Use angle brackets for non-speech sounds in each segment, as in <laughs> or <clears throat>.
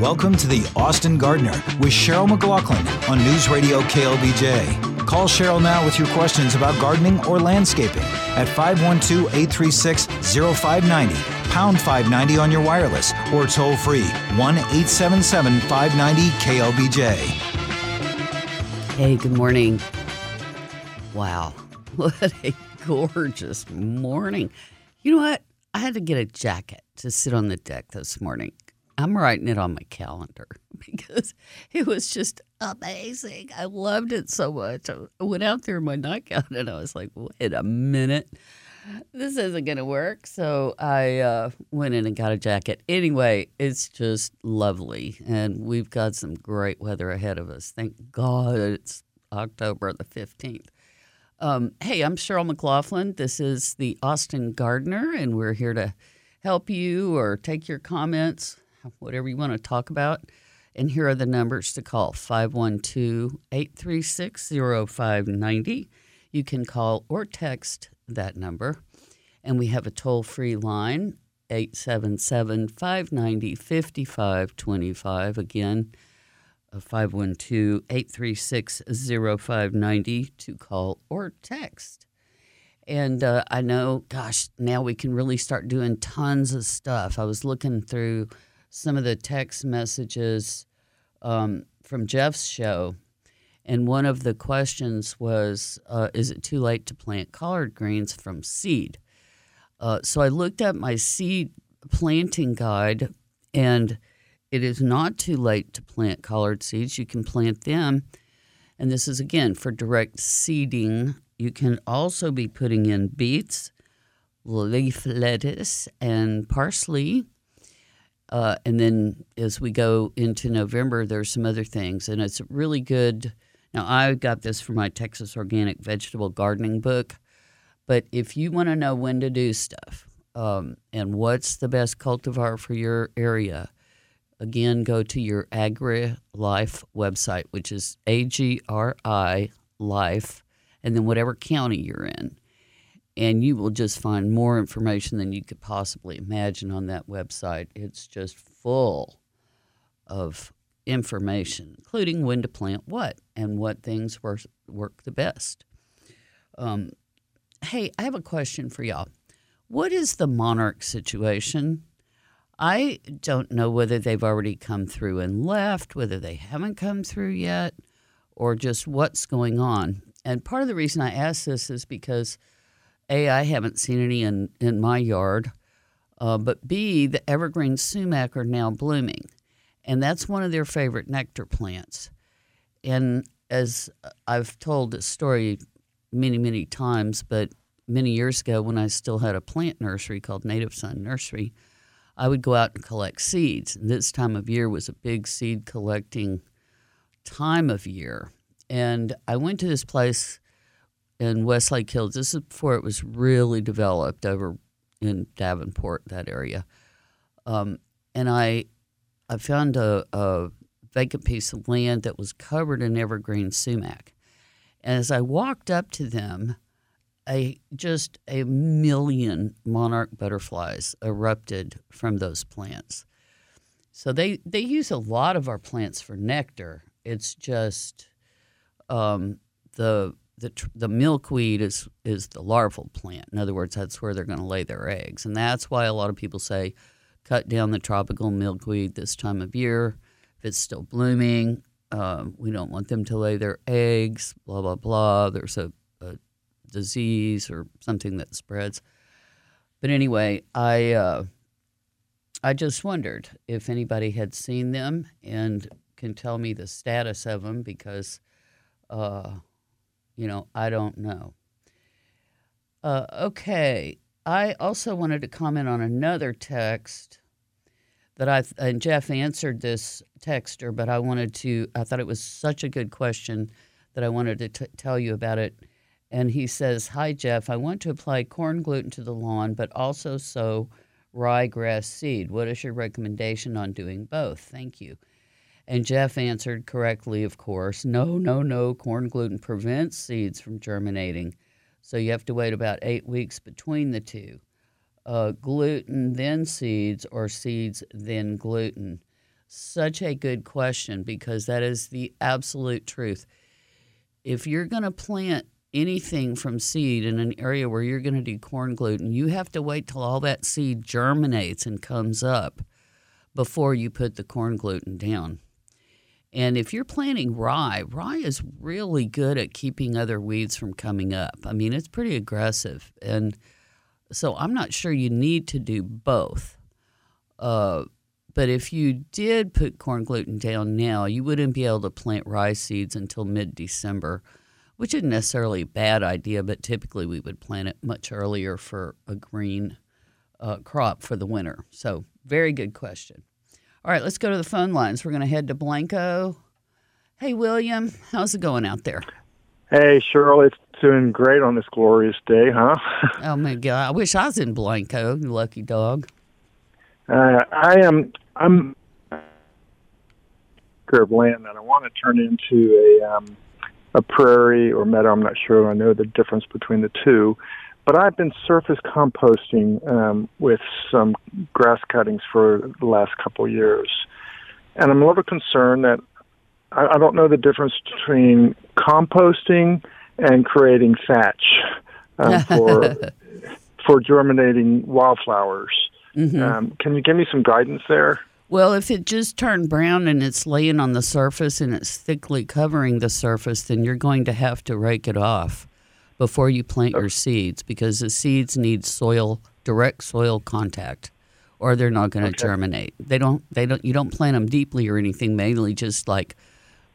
Welcome to the Austin Gardener with Sheryl McGlochlin on News Radio KLBJ. Call Cheryl now with your questions about gardening or landscaping at 512 836 0590, pound 590 on your wireless, or toll free 1 877 590 KLBJ. Hey, good morning. Wow, <laughs> what a gorgeous morning. You know what? I had to get a jacket to sit on the deck this morning. I'm writing it on my calendar <laughs> because it was just amazing. I loved it so much. I went out there in my nightgown and I was like, wait a minute. This isn't going to work. So I uh, went in and got a jacket. Anyway, it's just lovely. And we've got some great weather ahead of us. Thank God it's October the 15th. Um, hey, I'm Sheryl McGlochlin. This is the Austin Gardener, and we're here to help you or take your comments, whatever you want to talk about. And here are the numbers to call 512 836 0590. You can call or text that number. And we have a toll free line 877 590 5525. Again, 512 836 0590 to call or text. And uh, I know, gosh, now we can really start doing tons of stuff. I was looking through some of the text messages um, from Jeff's show, and one of the questions was uh, Is it too late to plant collard greens from seed? Uh, so I looked at my seed planting guide and it is not too late to plant collard seeds. You can plant them. And this is again for direct seeding. You can also be putting in beets, leaf lettuce, and parsley. Uh, and then as we go into November, there's some other things. And it's really good. Now, I got this from my Texas Organic Vegetable Gardening book. But if you want to know when to do stuff um, and what's the best cultivar for your area, again, go to your Agri Life website, which is A G R I Life, and then whatever county you're in. And you will just find more information than you could possibly imagine on that website. It's just full of information, including when to plant what and what things work, work the best. Um, hey, I have a question for y'all. What is the monarch situation? I don't know whether they've already come through and left, whether they haven't come through yet, or just what's going on. And part of the reason I ask this is because A, I haven't seen any in, in my yard, uh, but B, the evergreen sumac are now blooming. And that's one of their favorite nectar plants. And as I've told this story many, many times, but many years ago when I still had a plant nursery called Native Sun Nursery, I would go out and collect seeds. And this time of year was a big seed collecting time of year. And I went to this place in Westlake Hills. This is before it was really developed over in Davenport, that area. Um, and I, I found a, a vacant piece of land that was covered in evergreen sumac. And as I walked up to them, a just a million monarch butterflies erupted from those plants. So they they use a lot of our plants for nectar. It's just um, the the the milkweed is is the larval plant. In other words, that's where they're going to lay their eggs, and that's why a lot of people say cut down the tropical milkweed this time of year if it's still blooming. Um, we don't want them to lay their eggs. Blah blah blah. There's a disease or something that spreads. But anyway, I uh, I just wondered if anybody had seen them and can tell me the status of them because, uh, you know, I don't know. Uh, okay, I also wanted to comment on another text that I and Jeff answered this texter, but I wanted to. I thought it was such a good question that I wanted to t- tell you about it and he says, Hi, Jeff. I want to apply corn gluten to the lawn, but also sow ryegrass seed. What is your recommendation on doing both? Thank you. And Jeff answered correctly, of course no, no, no. Corn gluten prevents seeds from germinating. So you have to wait about eight weeks between the two. Uh, gluten, then seeds, or seeds, then gluten. Such a good question because that is the absolute truth. If you're going to plant anything from seed in an area where you're going to do corn gluten, you have to wait till all that seed germinates and comes up before you put the corn gluten down. And if you're planting rye, rye is really good at keeping other weeds from coming up. I mean, it's pretty aggressive. And so I'm not sure you need to do both. Uh, but if you did put corn gluten down now, you wouldn't be able to plant rye seeds until mid December, which isn't necessarily a bad idea, but typically we would plant it much earlier for a green uh, crop for the winter. So, very good question. All right, let's go to the phone lines. We're going to head to Blanco. Hey, William, how's it going out there? Hey, Sheryl, it's doing great on this glorious day, huh? <laughs> oh my God, I wish I was in Blanco, you lucky dog. Uh, I am. I'm of land that I want to turn into a um, a prairie or meadow. I'm not sure. I know the difference between the two, but I've been surface composting um, with some grass cuttings for the last couple of years, and I'm a little concerned that I, I don't know the difference between composting and creating thatch um, for <laughs> for germinating wildflowers. Mm-hmm. Um, can you give me some guidance there? Well, if it just turned brown and it's laying on the surface and it's thickly covering the surface, then you're going to have to rake it off before you plant your seeds because the seeds need soil direct soil contact or they're not going to okay. germinate. They don't they don't you don't plant them deeply or anything, mainly just like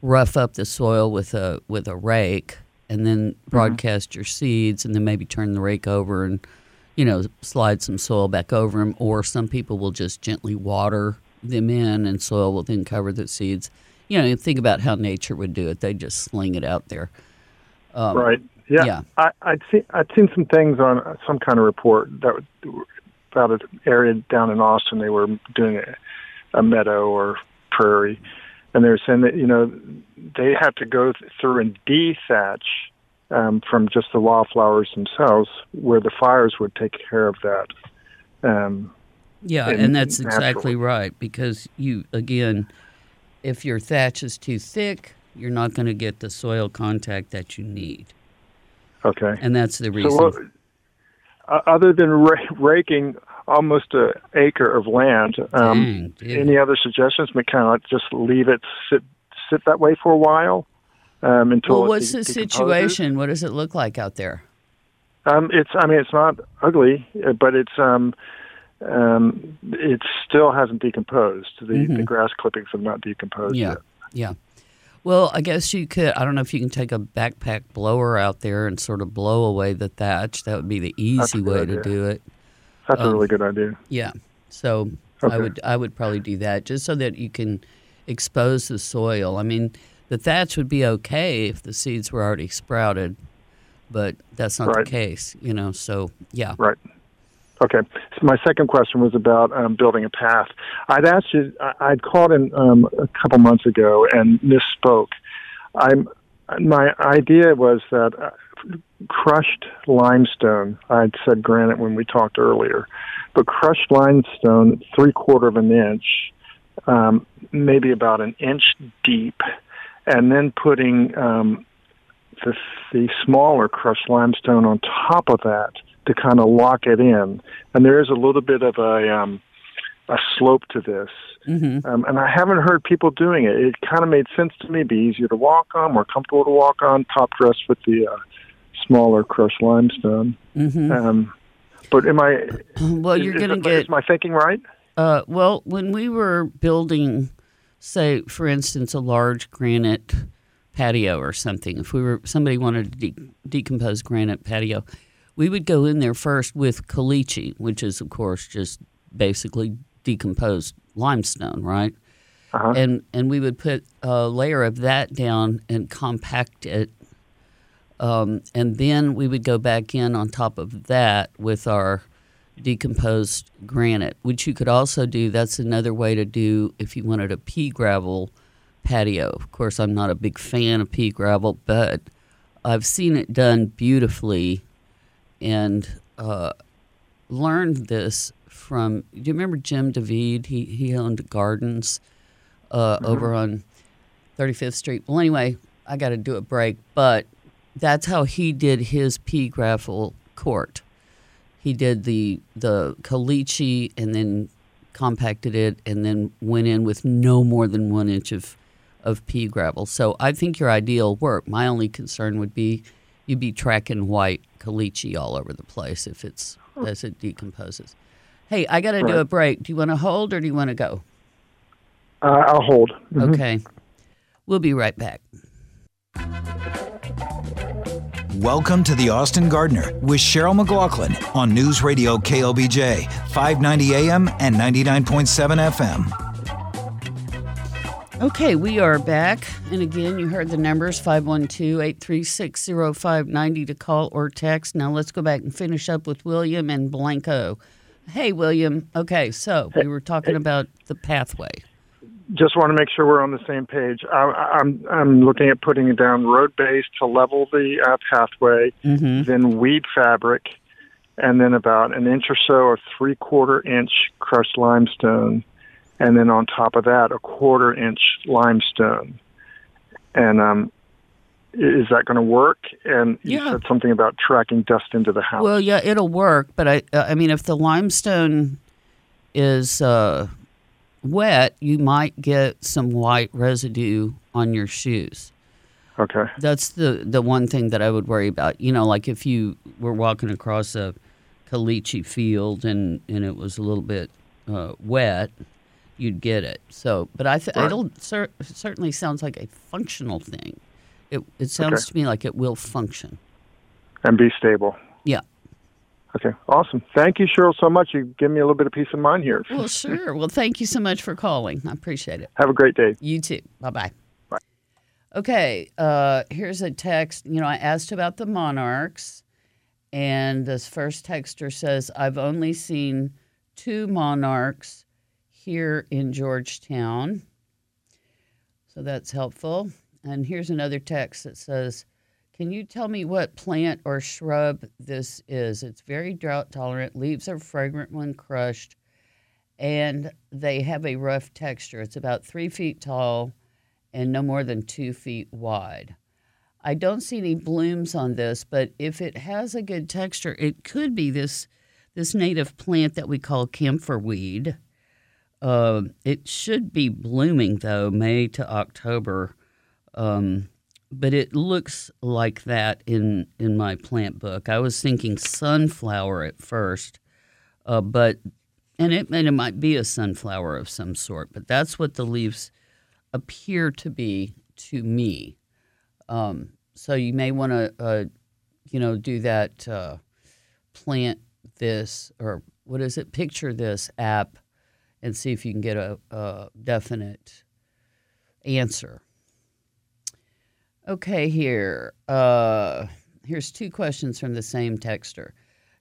rough up the soil with a with a rake and then mm-hmm. broadcast mm-hmm. your seeds and then maybe turn the rake over and you know, slide some soil back over them, or some people will just gently water them in, and soil will then cover the seeds. You know, think about how nature would do it; they just sling it out there. Um, right. Yeah. yeah. I, I'd seen I'd seen some things on some kind of report that about an area down in Austin. They were doing a, a meadow or prairie, and they were saying that you know they had to go through and dethatch um, from just the wildflowers themselves, where the fires would take care of that. Um, yeah, and, and that's naturally. exactly right because you again, if your thatch is too thick, you're not going to get the soil contact that you need. Okay, and that's the reason. So, uh, other than raking almost an acre of land, um, Dang, any other suggestions? We kind of just leave it sit sit that way for a while um, until. Well, what's the situation? What does it look like out there? Um, it's. I mean, it's not ugly, uh, but it's. Um, um, it still hasn't decomposed. The, mm-hmm. the grass clippings have not decomposed yeah. yet. Yeah. Well, I guess you could. I don't know if you can take a backpack blower out there and sort of blow away the thatch. That would be the easy way idea. to do it. That's um, a really good idea. Yeah. So okay. I would I would probably do that just so that you can expose the soil. I mean, the thatch would be okay if the seeds were already sprouted, but that's not right. the case, you know. So yeah, right. Okay. So my second question was about um, building a path. I'd asked you. I'd called in um, a couple months ago and misspoke. I'm. My idea was that uh, crushed limestone. I'd said granite when we talked earlier, but crushed limestone, three quarter of an inch, um, maybe about an inch deep, and then putting um, the, the smaller crushed limestone on top of that to kind of lock it in. And there is a little bit of a um, a slope to this. Mm-hmm. Um, and I haven't heard people doing it. It kind of made sense to me. Be easier to walk on, more comfortable to walk on. Top dress with the uh, smaller crushed limestone. Mm-hmm. Um, but am I? <clears throat> Well, you're going to get. Is my thinking right? Uh, well, when we were building say, for instance, a large granite patio or something. If we were somebody wanted to de- decompose granite patio, we would go in there first with caliche, which is of course just basically decomposed limestone, right? Uh-huh. And and we would put a layer of that down and compact it, um, and then we would go back in on top of that with our decomposed granite, which you could also do. That's another way to do if you wanted a pea gravel patio. Of course, I'm not a big fan of pea gravel, but I've seen it done beautifully and uh, learned this from. Do you remember Jim David? He he owned gardens uh, over on 35th Street. Well, anyway, I got to do a break, but that's how he did his pea gravel court. He did the the caliche and then compacted it and then went in with no more than one inch of of pea gravel. So I think your ideal work. My only concern would be you'd be tracking white caliche all over the place if it's as it decomposes. Hey, I got to do a break. Do you want to hold or do you want to go? Uh, I'll hold. Mhm. Okay. We'll be right back. Welcome to the Austin Gardener with Sheryl McGlochlin on News Radio KLBJ, 590 AM and 99.7 FM. Okay, we are back. And again, you heard the numbers 512 836 0590 to call or text. Now let's go back and finish up with William and Blanco. Hey, William. Okay, so we were talking about the pathway. Just want to make sure we're on the same page. I, I'm I'm looking at putting it down road base to level the uh, pathway, Mm-hmm. then weed fabric, and then about an inch or so of three quarter inch crushed limestone, and then on top of that a quarter inch limestone. And um, is that going to work? And you Yeah. said something about tracking dust into the house. Well, yeah, it'll work, but I, uh, I mean, if the limestone is uh, wet, you might get some white residue on your shoes. okay. That's the the one thing that I would worry about. You know, like if you were walking across a caliche field and and it was a little bit uh, wet, you'd get it. So, but I th- Right. it'll cer- certainly sounds like a functional thing. It it sounds Okay. to me like it will function. And be stable. Yeah. Okay, awesome. Thank you, Sheryl, so much. You give me a little bit of peace of mind here. Well, sure. Well, thank you so much for calling. I appreciate it. Have a great day. You too. Bye bye. Bye. Okay, uh, here's a text. You know, I asked about the monarchs, and this first texter says, I've only seen two monarchs here in Georgetown. So that's helpful. And here's another text that says, Can you tell me what plant or shrub this is? It's very drought tolerant, leaves are fragrant when crushed, and they have a rough texture. It's about three feet tall and no more than two feet wide. I don't see any blooms on this, but if it has a good texture, it could be this this native plant that we call camphor weed. Uh, it should be blooming though, May to October, um, but it looks like that in in my plant book. I was thinking sunflower at first, uh, but and it and it might be a sunflower of some sort, but that's what the leaves appear to be to me. Um, so you may want to, uh, you know, do that. Uh, plant this or what is it? Picture this app, and see if you can get a, a definite answer. Okay, here. Uh, here's two questions from the same texter.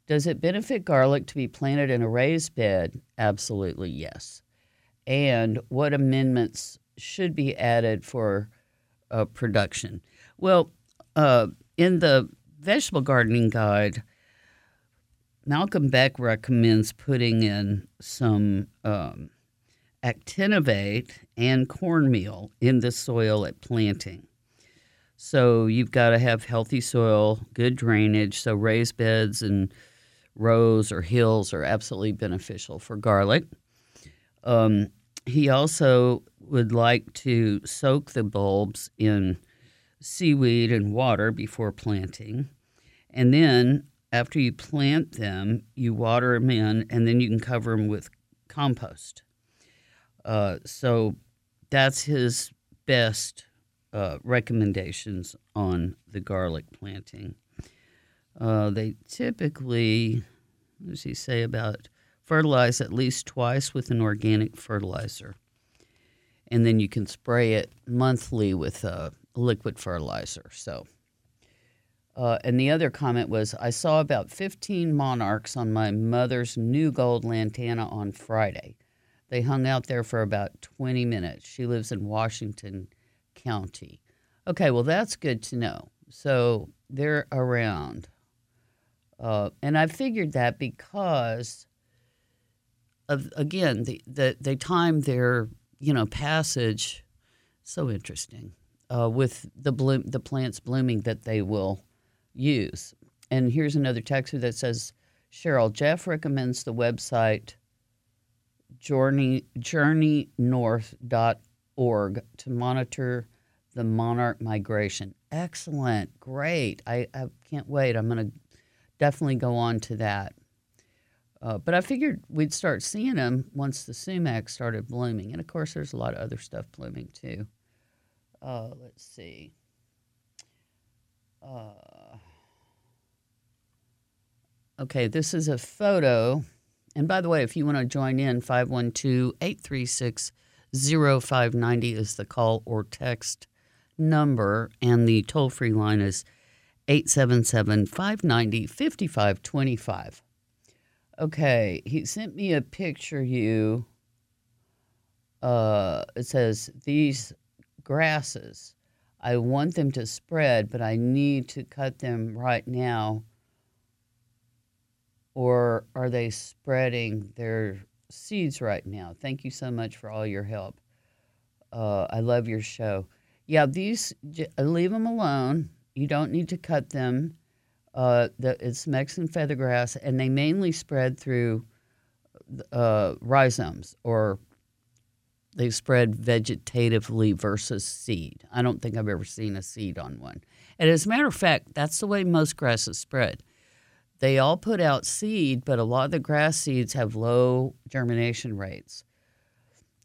Does it benefit garlic to be planted in a raised bed? Absolutely, yes. And what amendments should be added for uh, production? Well, uh, in the vegetable gardening guide, Malcolm Beck recommends putting in some um, actinovate and cornmeal in the soil at planting. So you've got to have healthy soil, good drainage. So raised beds and rows or hills are absolutely beneficial for garlic. Um, he also would like to soak the bulbs in seaweed and water before planting. And then after you plant them, you water them in, and then you can cover them with compost. Uh, so that's his best uh, recommendations on the garlic planting. Uh, they typically, does he say about fertilize at least twice with an organic fertilizer. And then you can spray it monthly with a liquid fertilizer. So, uh, and the other comment was I saw about 15 monarchs on my mother's new gold lantana on Friday. They hung out there for about 20 minutes. She lives in Washington County. Okay, well, that's good to know. So they're around. Uh, and I figured that because of, again, the, the, the time they're, you know, passage, so interesting, uh, with the bloom, the plants blooming that they will use. And here's another texter that says, Sheryl, Jeff recommends the website journey, journeynorth.org to monitor the monarch migration. Excellent. Great. I, I can't wait. I'm going to definitely go on to that. Uh, but I figured we'd start seeing them once the sumac started blooming. And of course, there's a lot of other stuff blooming too. Uh, let's see. Uh, okay, this is a photo. And by the way, if you want to join in, 512 836 0590 is the call or text number. And the toll free line is 877 590 5525. Okay, he sent me a picture, you. Uh, it says, These grasses, I want them to spread, but I need to cut them right now. Or are they spreading their seeds right now? Thank you so much for all your help. Uh, I love your show. Yeah, these, leave them alone. You don't need to cut them. Uh, the, it's Mexican feathergrass, and they mainly spread through uh, rhizomes or they spread vegetatively versus seed. I don't think I've ever seen a seed on one. And as a matter of fact, that's the way most grasses spread. They all put out seed, but a lot of the grass seeds have low germination rates.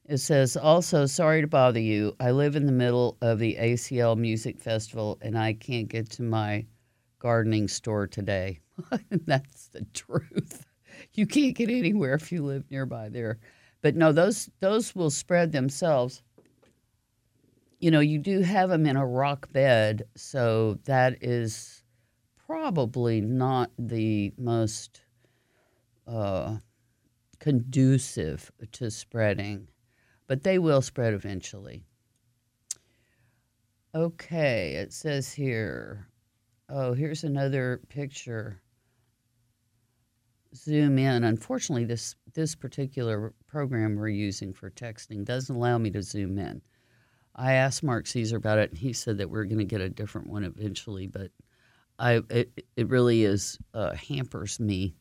It says also, sorry to bother you. I live in the middle of the ACL Music Festival and I can't get to my gardening store today. <laughs> That's the truth. You can't get anywhere if you live nearby there. But no, those those will spread themselves. You know, you do have them in a rock bed, so that is probably not the most uh, conducive to spreading, but they will spread eventually. Okay, it says here Oh, here's another picture. Zoom in. Unfortunately, this this particular program we're using for texting doesn't allow me to zoom in. I asked Mark Caesar about it, and he said that we're going to get a different one eventually. But I it, it really is uh, hampers me.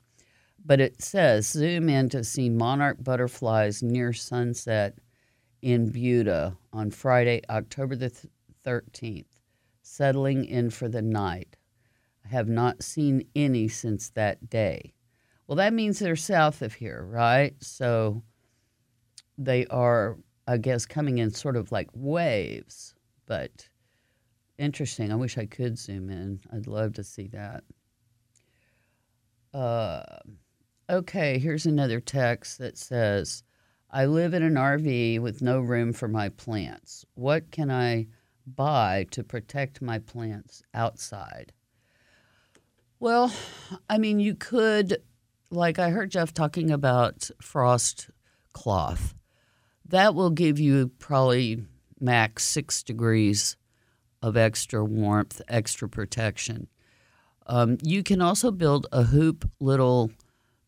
But it says zoom in to see monarch butterflies near sunset in Buda on Friday, October the thirteenth, settling in for the night I have not seen any since that day. Well, that means they're south of here, right? So they are, I guess, coming in sort of like waves, but interesting. I wish I could zoom in. I'd love to see that. Uh, okay, here's another text that says, I live in an RV with no room for my plants. What can I buy to protect my plants outside? Well, I mean, you could, like I heard Jeff talking about frost cloth. That will give you probably max six degrees of extra warmth, extra protection. Um, you can also build a hoop little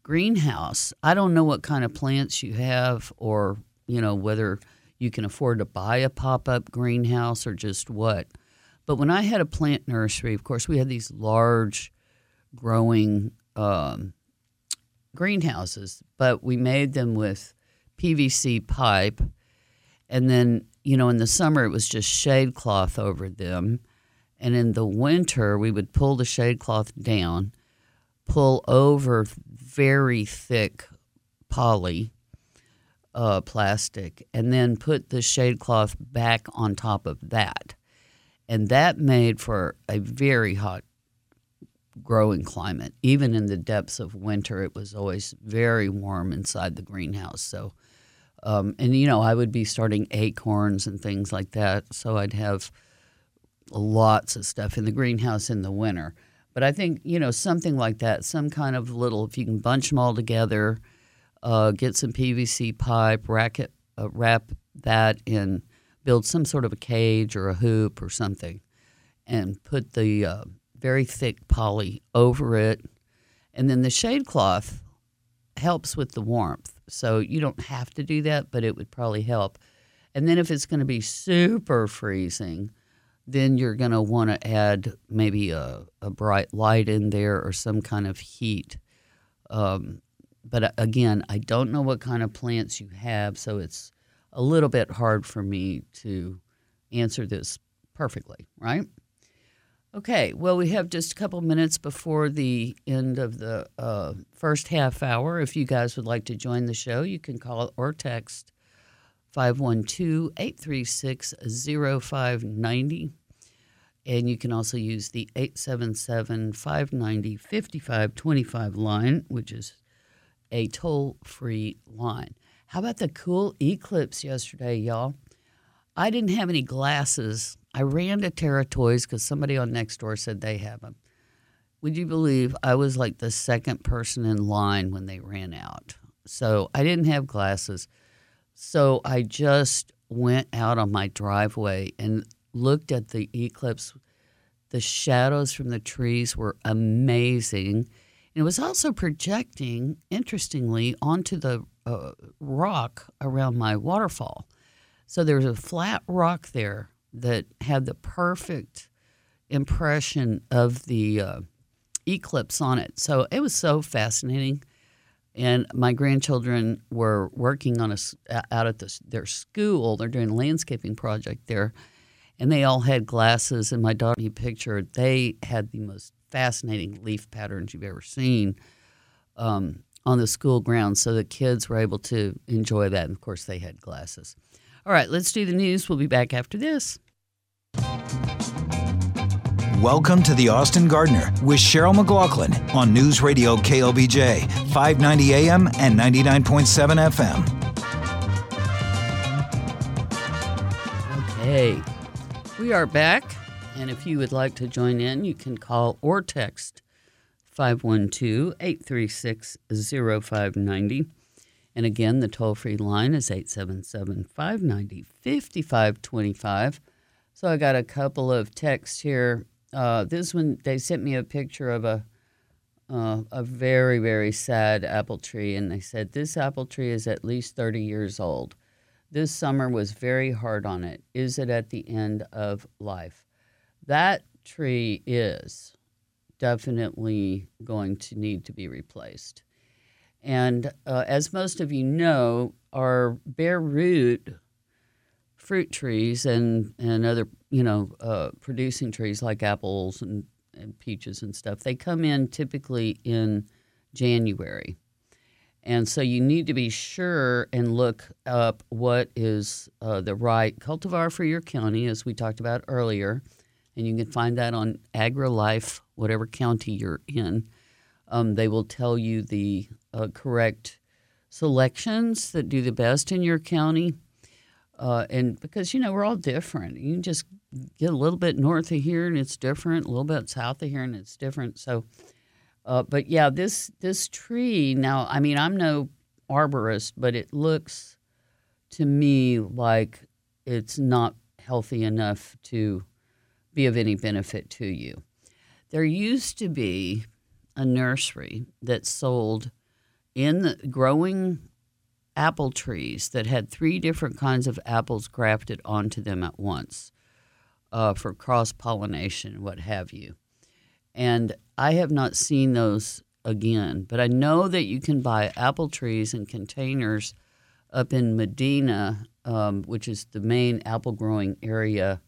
greenhouse. I don't know what kind of plants you have or, you know, whether you can afford to buy a pop up greenhouse or just what. But when I had a plant nursery, of course, we had these large growing um, greenhouses, but we made them with PVC pipe. And then, you know, in the summer it was just shade cloth over them. And in the winter, we would pull the shade cloth down, pull over very thick poly uh, plastic, and then put the shade cloth back on top of that. And that made for a very hot growing climate. Even in the depths of winter, it was always very warm inside the greenhouse. So, um, and you know, I would be starting acorns and things like that. So I'd have lots of stuff in the greenhouse in the winter. But I think, you know, something like that, some kind of little, if you can bunch them all together, uh, get some PVC pipe, rack it, uh, wrap that in, build some sort of a cage or a hoop or something, and put the uh, very thick poly over it. And then the shade cloth helps with the warmth. So you don't have to do that, but it would probably help. And then if it's going to be super freezing, then you're going to want to add maybe a, a bright light in there or some kind of heat. Um, but uh, again, I don't know what kind of plants you have, so it's a little bit hard for me to answer this perfectly, right? Okay, well, we have just a couple minutes before the end of the uh, first half hour. If you guys would like to join the show, you can call or text 512 836 0590. And you can also use the 877 590 5525 line, which is a toll free line. How about the cool eclipse yesterday, y'all? I didn't have any glasses I ran to Terra Toys because somebody on Nextdoor said they have them. Would you believe I was like the second person in line when they ran out? So I didn't have glasses. So I just went out on my driveway and looked at the eclipse. The shadows from the trees were amazing. And it was also projecting, interestingly, onto the uh, rock around my waterfall. So there was a flat rock there that had the perfect impression of the uh, eclipse on it. So it was so fascinating. And my grandchildren were working on a out at the, their school. They're doing a landscaping project there, and they all had glasses. And my daughter, he pictured they had the most fascinating leaf patterns you've ever seen um, on the school grounds. So the kids were able to enjoy that. And of course, they had glasses. All right, let's do the news. We'll be back after this. Welcome to the Austin Gardener with Sheryl McGlochlin on News Radio KLBJ, 590 AM and 99.7 FM. Okay, we are back. And if you would like to join in, you can call or text 512 836 0590. And again, the toll free line is 877 590 5525. So I got a couple of texts here. Uh, this one, they sent me a picture of a uh, a very very sad apple tree, and they said this apple tree is at least 30 years old. This summer was very hard on it. Is it at the end of life? That tree is definitely going to need to be replaced. And uh, as most of you know, our bare root fruit trees and, and other, you know, uh, producing trees like apples and, and peaches and stuff, they come in typically in January. And so you need to be sure and look up what is uh, the right cultivar for your county, as we talked about earlier. And you can find that on AgriLife, whatever county you're in. Um, they will tell you the uh, correct selections that do the best in your county. Uh, and because you know we're all different, you just get a little bit north of here and it's different, a little bit south of here and it's different. So, uh, but yeah, this this tree now. I mean, I'm no arborist, but it looks to me like it's not healthy enough to be of any benefit to you. There used to be a nursery that sold in the growing apple trees that had three different kinds of apples grafted onto them at once uh, for cross pollination, what have you. And I have not seen those again, but I know that you can buy apple trees in containers up in Medina, um, which is the main apple growing area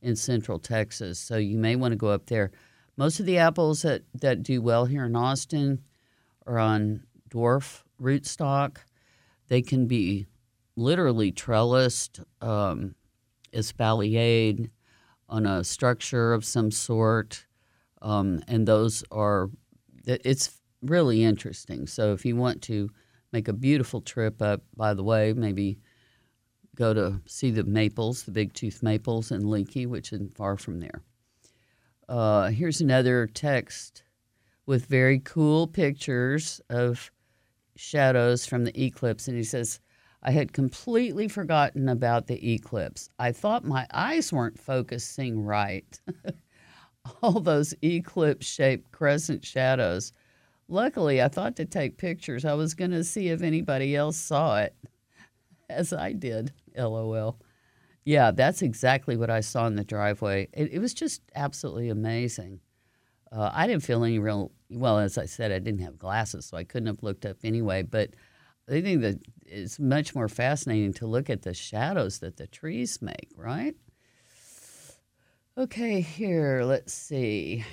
in central Texas. So you may want to go up there. Most of the apples that, that do well here in Austin are on dwarf rootstock. They can be literally trellised, um, espaliered on a structure of some sort. Um, and those are, it's really interesting. So if you want to make a beautiful trip up, by the way, maybe go to see the maples, the big tooth maples in Leakey, which is far from there. Uh, here's another text with very cool pictures of shadows from the eclipse. And he says, I had completely forgotten about the eclipse. I thought my eyes weren't focusing right. <laughs> All those eclipse shaped crescent shadows. Luckily, I thought to take pictures. I was going to see if anybody else saw it, <laughs> as I did. LOL. Yeah, that's exactly what I saw in the driveway. It, it was just absolutely amazing. Uh, I didn't feel any real well, as I said, I didn't have glasses, so I couldn't have looked up anyway. But I think that it's much more fascinating to look at the shadows that the trees make, right? Okay, here, let's see.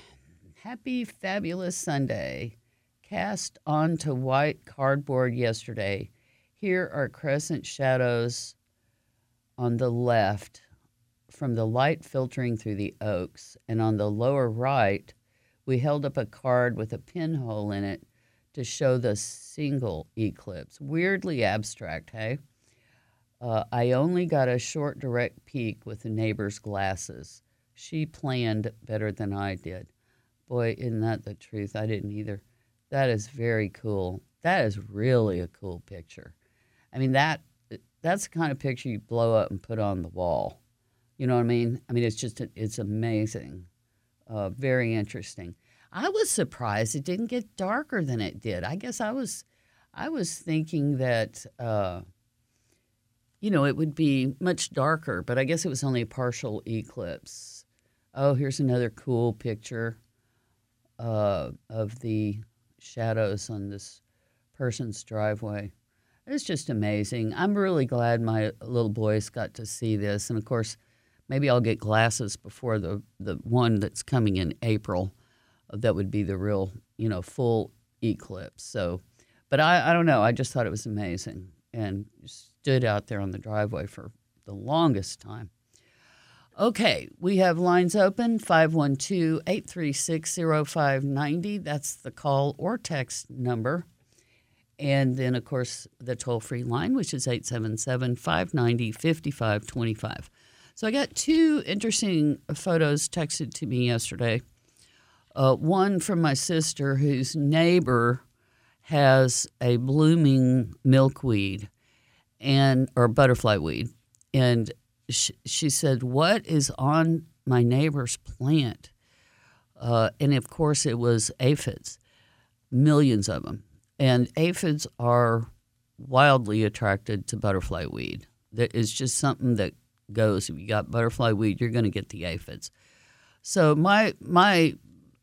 Happy Fabulous Sunday. Cast onto white cardboard yesterday. Here are crescent shadows on the left from the light filtering through the oaks, and on the lower right, we held up a card with a pinhole in it to show the single eclipse. Weirdly abstract, hey? Uh, I only got a short direct peek with the neighbor's glasses. She planned better than I did. Boy, isn't that the truth? I didn't either. That is very cool. That is really a cool picture. I mean that that's the kind of picture you blow up and put on the wall. You know what I mean? I mean it's just it's amazing. Uh, very interesting. I was surprised it didn't get darker than it did. I guess I was I was thinking that uh, you know it would be much darker, but I guess it was only a partial eclipse. Oh, here's another cool picture uh, of the shadows on this person's driveway. It's just amazing. I'm really glad my little boys got to see this, and of course, maybe I'll get glasses before the the one that's coming in April. Uh, that would be the real, you know, full eclipse. So, but I, I don't know. I just thought it was amazing and stood out there on the driveway for the longest time. Okay, we have lines open 512 836 0590. That's the call or text number. And then, of course, the toll free line, which is 877 590 5525. So I got two interesting photos texted to me yesterday. Uh, one from my sister, whose neighbor has a blooming milkweed and or butterfly weed, and she, she said, "What is on my neighbor's plant?" Uh, and of course, it was aphids, millions of them. And aphids are wildly attracted to butterfly weed. It's just something that goes. If you got butterfly weed, you're going to get the aphids. So my my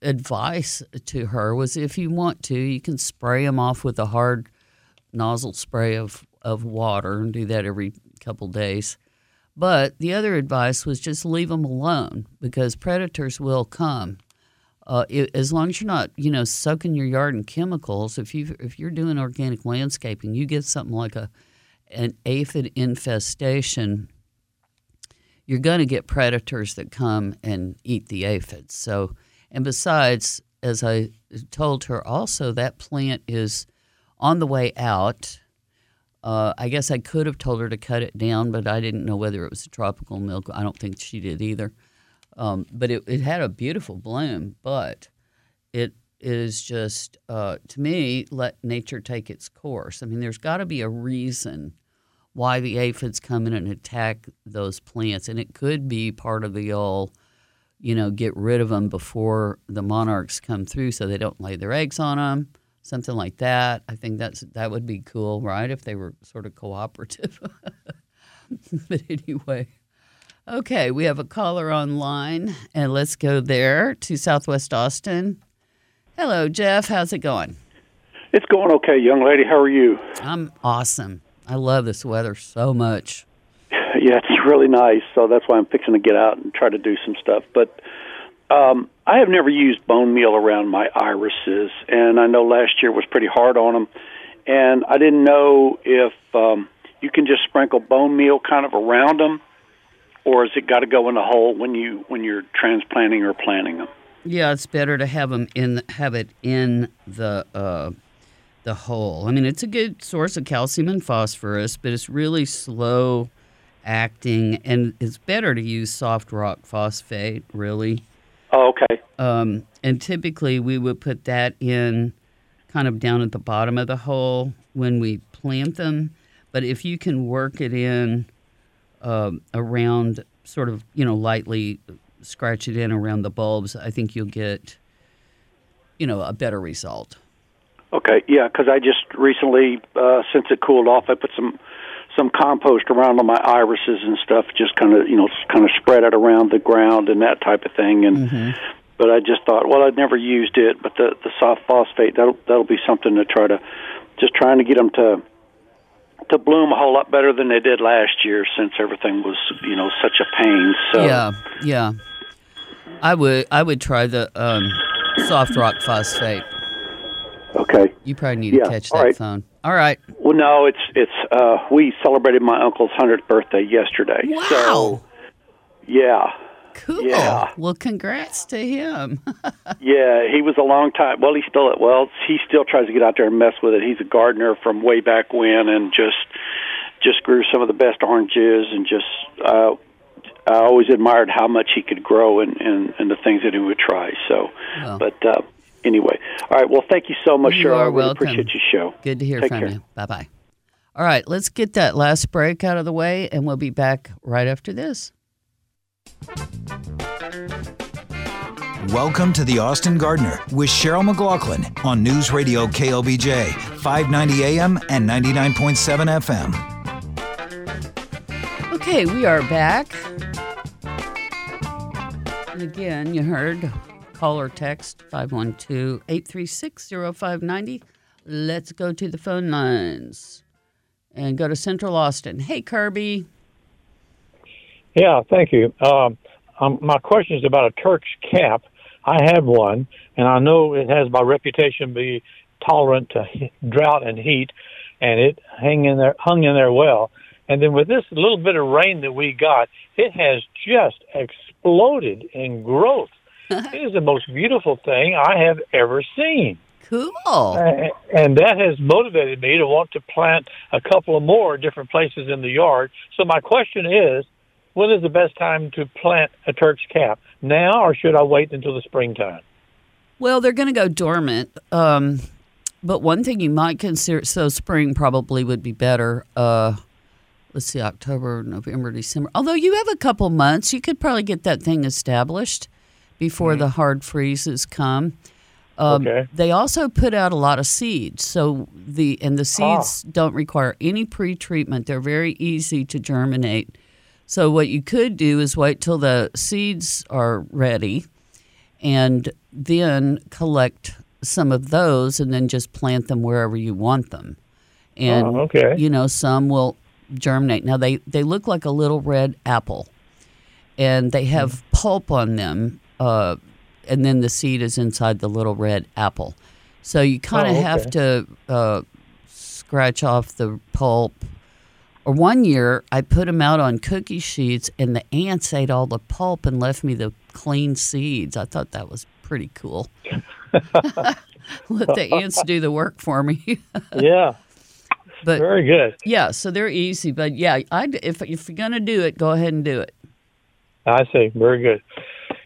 advice to her was, if you want to, you can spray them off with a hard nozzle spray of of water and do that every couple days. But the other advice was just leave them alone because predators will come. Uh, it, as long as you're not, you know, soaking your yard in chemicals, if you if you're doing organic landscaping, you get something like a an aphid infestation, you're going to get predators that come and eat the aphids. So, and besides, as I told her, also that plant is on the way out. Uh, I guess I could have told her to cut it down, but I didn't know whether it was a tropical milk. I don't think she did either. Um, but it, it had a beautiful bloom, but it is just, uh, to me, let nature take its course. I mean, there's got to be a reason why the aphids come in and attack those plants. And it could be part of the old, you know, get rid of them before the monarchs come through so they don't lay their eggs on them, something like that. I think that's that would be cool, right? If they were sort of cooperative. <laughs> but anyway. Okay, we have a caller online, and let's go there to Southwest Austin. Hello, Jeff. How's it going? It's going okay, young lady. How are you? I'm awesome. I love this weather so much. <laughs> Yeah, it's really nice. So that's why I'm fixing to get out and try to do some stuff. But um, I have never used bone meal around my irises, and I know last year was pretty hard on them. And I didn't know if um, you can just sprinkle bone meal kind of around them or has it got to go in a hole when you when you're transplanting or planting them? Yeah, it's better to have them in have it in the uh, the hole. I mean, it's a good source of calcium and phosphorus, but it's really slow acting, and it's better to use soft rock phosphate. Really. Oh, okay. Um, and typically, we would put that in kind of down at the bottom of the hole when we plant them. But if you can work it in uh, around, sort of, you know, lightly scratch it in around the bulbs, I think you'll get, you know, a better result. Okay, yeah, because I just recently, uh, since it cooled off, I put some some compost around on my irises and stuff, just kind of you know kind of spread it around the ground and that type of thing. And Mm-hmm. but I just thought, well, I'd never used it, but the the soft phosphate that'll that'll be something to try to just trying to get them to to bloom a whole lot better than they did last year since everything was you know such a pain. So Yeah, yeah. I would I would try the um, soft rock phosphate. Okay. You probably need Yeah, to catch all that right. phone. All right. Well, no, it's it's uh we celebrated my uncle's hundredth birthday yesterday. Wow. So yeah. Cool. Yeah. Well, congrats to him. <laughs> Yeah, he was a long time. Well, he still well, he still tries to get out there and mess with it. He's a gardener from way back when, and just just grew some of the best oranges, and just uh, I always admired how much he could grow and and, and the things that he would try. So, Well. but uh, anyway, all right. Well, thank you so much, You Sheryl. I really welcome. appreciate your show. Good to hear Take from care. you. Bye bye. All right, let's get that last break out of the way, and we'll be back right after this. Welcome to the Austin Gardener with Sheryl McGlochlin on News Radio KLBJ, 590 AM and 99.7 FM. Okay, we are back. And again, you heard call or text 512 836 0590. Let's go to the phone lines and go to Central Austin. Hey, Kirby. Yeah, thank you. Um, um, my question is about a Turk's cap. I have one, and I know it has my reputation be tolerant to drought and heat, and it hang in there, hung in there well. And then with this little bit of rain that we got, it has just exploded in growth. It is the most beautiful thing I have ever seen. Cool. Uh, and that has motivated me to want to plant a couple of more different places in the yard. So my question is, when is the best time to plant a Turk's cap? Now, or should I wait until the springtime? Well, they're going to go dormant. Um, but one thing you might consider, so spring probably would be better. Uh, let's see, October, November, December. Although you have a couple months, you could probably get that thing established before mm-hmm. the hard freezes come. Um, Okay. They also put out a lot of seeds, so the and the ah. seeds don't require any pre-treatment. They're very easy to germinate. So what you could do is wait till the seeds are ready, and then collect some of those, and then just plant them wherever you want them. And Oh, okay. you know, some will germinate. Now they they look like a little red apple, and they have mm-hmm. pulp on them. Uh, and then the seed is inside the little red apple. So you kind of Oh, have to uh, scratch off the pulp. Or one year, I put them out on cookie sheets, and the ants ate all the pulp and left me the clean seeds. I thought that was pretty cool. <laughs> Let the ants do the work for me. <laughs> yeah, but very good. yeah, so they're easy. But yeah, I if if you're gonna do it, go ahead and do it. I see. Very good.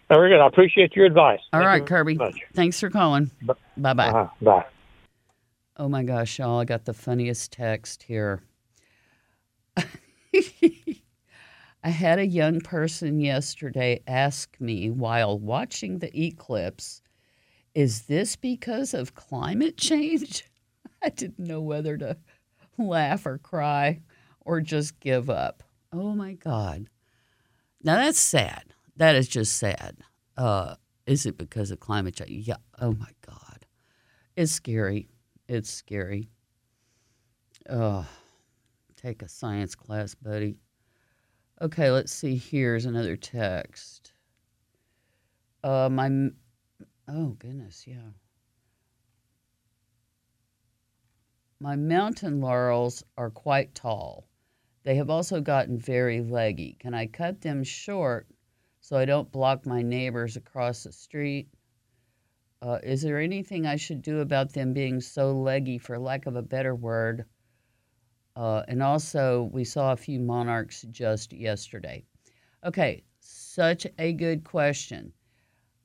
Very good. I appreciate your advice. All Thank right, Kirby. much. Thanks for calling. Bye bye. Uh-huh. Bye. Oh my gosh, y'all! I got the funniest text here. <laughs> I had a young person yesterday ask me while watching the eclipse, "Is this because of climate change?" <laughs> I didn't know whether to laugh or cry or just give up. Oh my God! Now that's sad. That is just sad. Uh, is it because of climate change? Yeah. Oh my God, it's scary. It's scary. Oh, take a science class, buddy. Okay, let's see. Here's another text. Uh, my, oh goodness, yeah. My mountain laurels are quite tall. They have also gotten very leggy. Can I cut them short so I don't block my neighbors across the street? Uh, is there anything I should do about them being so leggy, for lack of a better word? Uh, and also, we saw a few monarchs just yesterday. Okay, such a good question.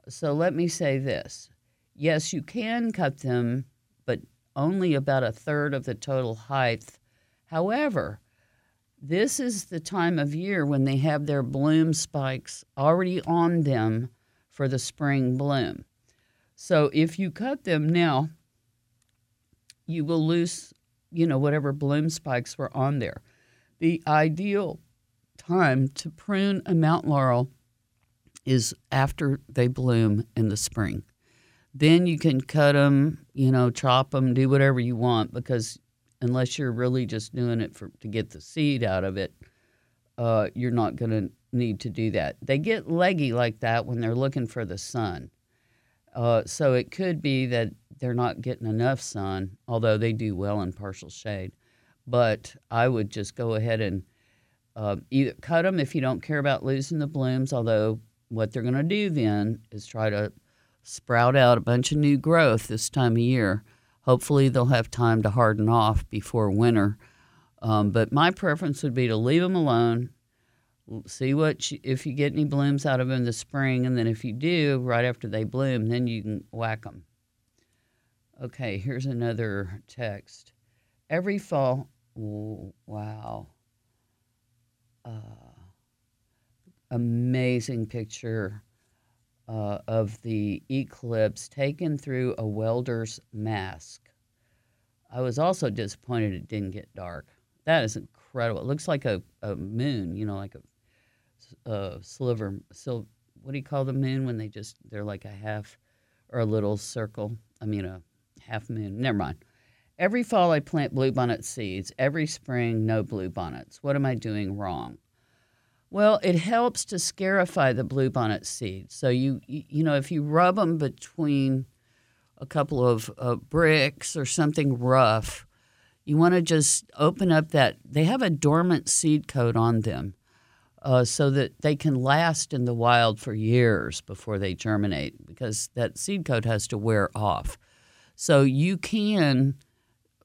So let me say this yes, you can cut them, but only about a third of the total height. However, this is the time of year when they have their bloom spikes already on them for the spring bloom. So if you cut them now, you will lose, you know, whatever bloom spikes were on there. the ideal time to prune a mountain laurel is after they bloom in the spring. Then you can cut them, you know, chop them, do whatever you want because unless you're really just doing it for to get the seed out of it, uh, you're not going to need to do that. They get leggy like that when they're looking for the sun. Uh, so it could be that they're not getting enough sun, although they do well in partial shade. But I would just go ahead and uh, either cut them if you don't care about losing the blooms, although what they're going to do then is try to sprout out a bunch of new growth this time of year. Hopefully, they'll have time to harden off before winter. Um, but my preference would be to leave them alone, see what you, if you get any blooms out of them in the spring, and then if you do, right after they bloom, then you can whack them. Okay, here's another text. Every fall, wow, uh, amazing picture uh, of the eclipse taken through a welder's mask. I was also disappointed it didn't get dark. That is incredible. It looks like a, a moon, you know, like a, a sliver. So, what do you call the moon when they just, they're like a half or a little circle? I mean, a half moon. Never mind. Every fall, I plant bluebonnet seeds. Every spring, no bluebonnets. What am I doing wrong? Well, it helps to scarify the bluebonnet seeds. So you you know if you rub them between a couple of uh, bricks or something rough, you want to just open up that. They have a dormant seed coat on them, uh, so that they can last in the wild for years before they germinate because that seed coat has to wear off. So you can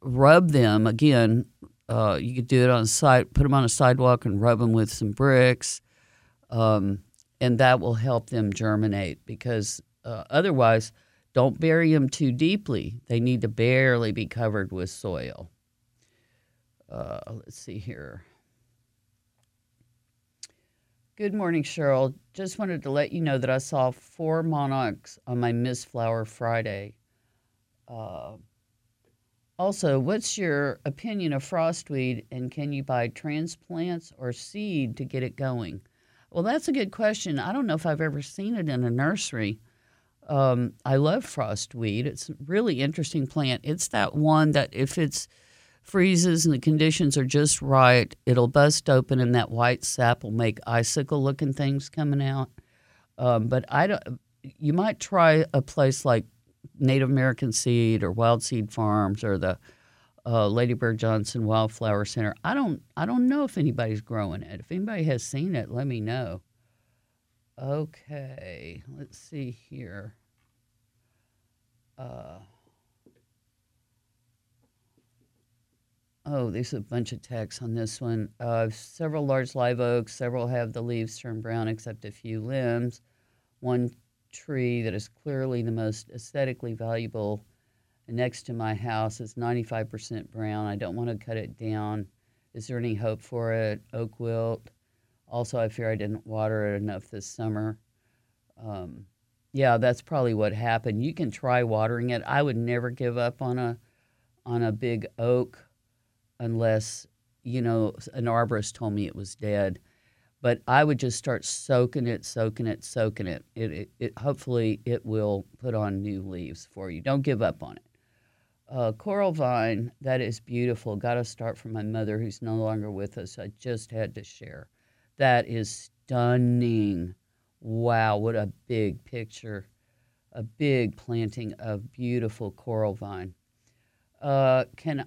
rub them again uh, you could do it on a side, put them on a sidewalk and rub them with some bricks, um, and that will help them germinate. Because uh, otherwise, don't bury them too deeply. They need to barely be covered with soil. Uh, let's see here. Good morning, Sheryl. Just wanted to let you know that I saw four monarchs on my mistflower Friday. Uh, also, what's your opinion of frostweed and can you buy transplants or seed to get it going? Well, that's a good question. I don't know if I've ever seen it in a nursery. Um, I love frostweed. It's a really interesting plant. It's that one that if it's freezes and the conditions are just right, it'll bust open and that white sap will make icicle looking things coming out. Um, but I don't. You might try a place like Native American Seed or Wild Seed Farms or the uh, Lady Bird Johnson Wildflower Center. I don't I don't know if anybody's growing it. If anybody has seen it, let me know. Okay, let's see here. Uh, oh, there's a bunch of text on this one. Uh, several large live oaks. Several have the leaves turned brown except a few limbs. One tree that is clearly the most aesthetically valuable next to my house is 95% brown. I don't want to cut it down. Is there any hope for it? Oak wilt. Also, I fear I didn't water it enough this summer. Um, yeah, that's probably what happened. You can try watering it. I would never give up on a on a big oak unless you know an arborist told me it was dead. But I would just start soaking it, soaking it, soaking it. It, it, it hopefully it will put on new leaves for you. Don't give up on it. Uh, coral vine, that is beautiful. Got to start from my mother, who's no longer with us. I just had to share. That is stunning. Wow, what a big picture. A big planting of beautiful coral vine. Uh, can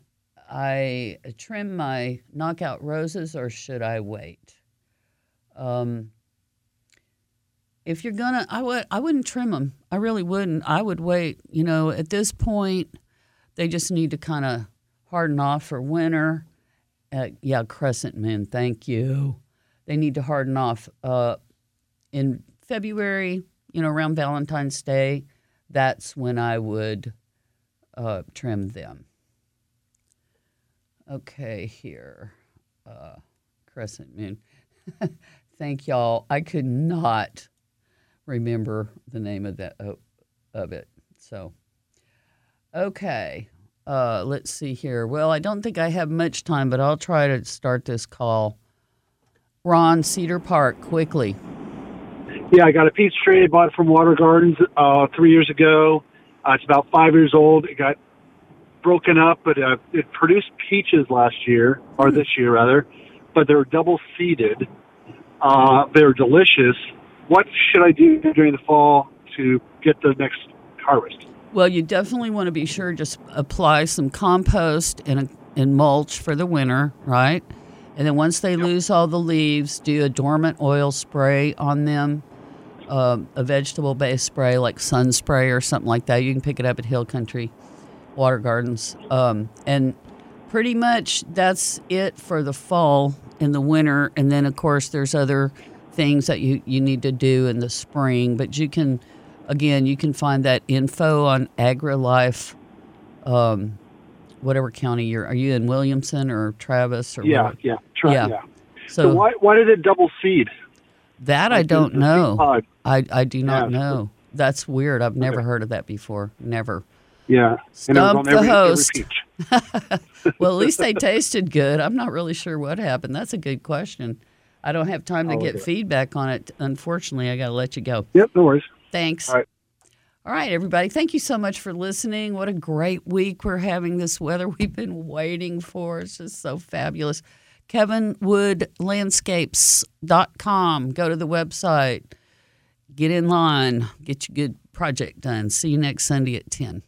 I trim my knockout roses or should I wait? Um, if you're gonna, I would, I wouldn't trim them. I really wouldn't. I would wait. You know, at this point, they just need to kind of harden off for winter. Uh, yeah, crescent moon. Thank you. They need to harden off uh, in February. You know, around Valentine's Day. That's when I would uh, trim them. Okay, here, uh, crescent moon. <laughs> thank y'all. I could not remember the name of that of it. So, okay. Uh, let's see here. Well, I don't think I have much time, but I'll try to start this call. Ron, Cedar Park, quickly. Yeah, I got a peach tree. I Bought it from Water Gardens uh, three years ago. Uh, it's about five years old. It got broken up, but uh, it produced peaches last year, or this year rather. But they're double seeded. Uh, they're delicious. What should I do during the fall to get the next harvest? Well, you definitely want to be sure just apply some compost and, a, and mulch for the winter, right? And then once they lose all the leaves, do a dormant oil spray on them, uh, a vegetable based spray like sun spray or something like that. You can pick it up at Hill Country Water Gardens. Um, and pretty much that's it for the fall and the winter. And then, of course, there's other things that you, you need to do in the spring. But you can, again, you can find that info on AgriLife. Um, whatever county you're are you in Williamson or Travis or Yeah, whatever? yeah, try, Yeah. yeah. So, So why why did it double seed? that I don't know. I, I do not Yeah. know. That's weird. I've never Okay. heard of that before. Never. Yeah, and it was Stump the every, every host. peach. <laughs> Well, at least they tasted good. I'm not really sure what happened. That's a good question. I don't have time to oh, get it feedback on it. Unfortunately, I got to let you go. Yep, no worries. Thanks. All right. All right, everybody. Thank you so much for listening. What a great week we're having this weather <laughs> we've been waiting for. It's just so fabulous. KevinWoodLandscapes.com. Go to the website. Get in line. Get your good project done. See you next Sunday at 10.